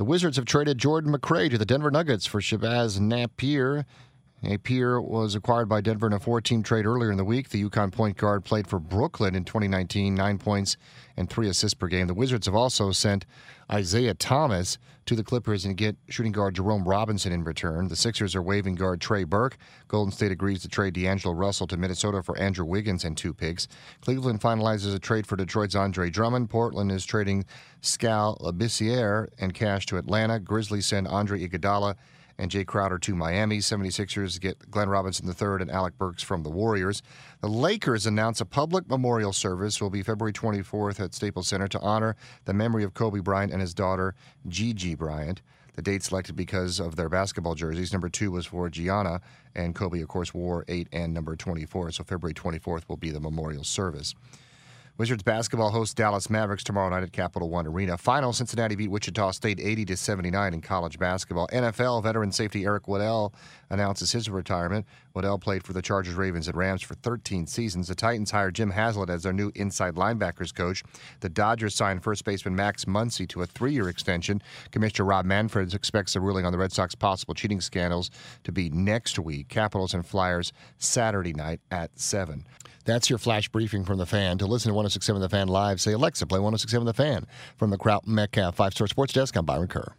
The Wizards have traded Jordan McRae to the Denver Nuggets for Shabazz Napier. Napier was acquired by Denver in a four team trade earlier in the week. The UConn point guard played for Brooklyn in 2019, nine points and three assists per game. The Wizards have also sent Isaiah Thomas to the Clippers and get shooting guard Jerome Robinson in return. The Sixers are waiving guard Trey Burke. Golden State agrees to trade D'Angelo Russell to Minnesota for Andrew Wiggins and two picks. Cleveland finalizes a trade for Detroit's Andre Drummond. Portland is trading Skal Labissiere and cash to Atlanta. Grizzlies send Andre Iguodala and Jae Crowder to Miami. 76ers get Glenn Robinson III and Alec Burks from the Warriors. The Lakers announce a public memorial service will be February 24th at Staples Center to honor the memory of Kobe Bryant and his daughter, Gigi Bryant. The date selected because of their basketball jerseys. Number two was for Gianna, and Kobe, of course, wore eight and number 24. So February 24th will be the memorial service. Wizards basketball hosts Dallas Mavericks tomorrow night at Capital One Arena. Final Cincinnati beat Wichita State 80 to 79 in college basketball. NFL veteran safety Eric Weddle announces his retirement. Weddle played for the Chargers, Ravens, and Rams for 13 seasons. The Titans hired Jim Haslett as their new inside linebackers coach. The Dodgers signed first baseman Max Muncy to a three-year extension. Commissioner Rob Manfred expects a ruling on the Red Sox possible cheating scandals to be next week. Capitals and Flyers Saturday night at 7. That's your flash briefing from the fan. To listen to 1067 The Fan live, say Alexa, play 1067 The Fan. From the Kraut Metcalf Five Star Sports Desk, I'm Byron Kerr.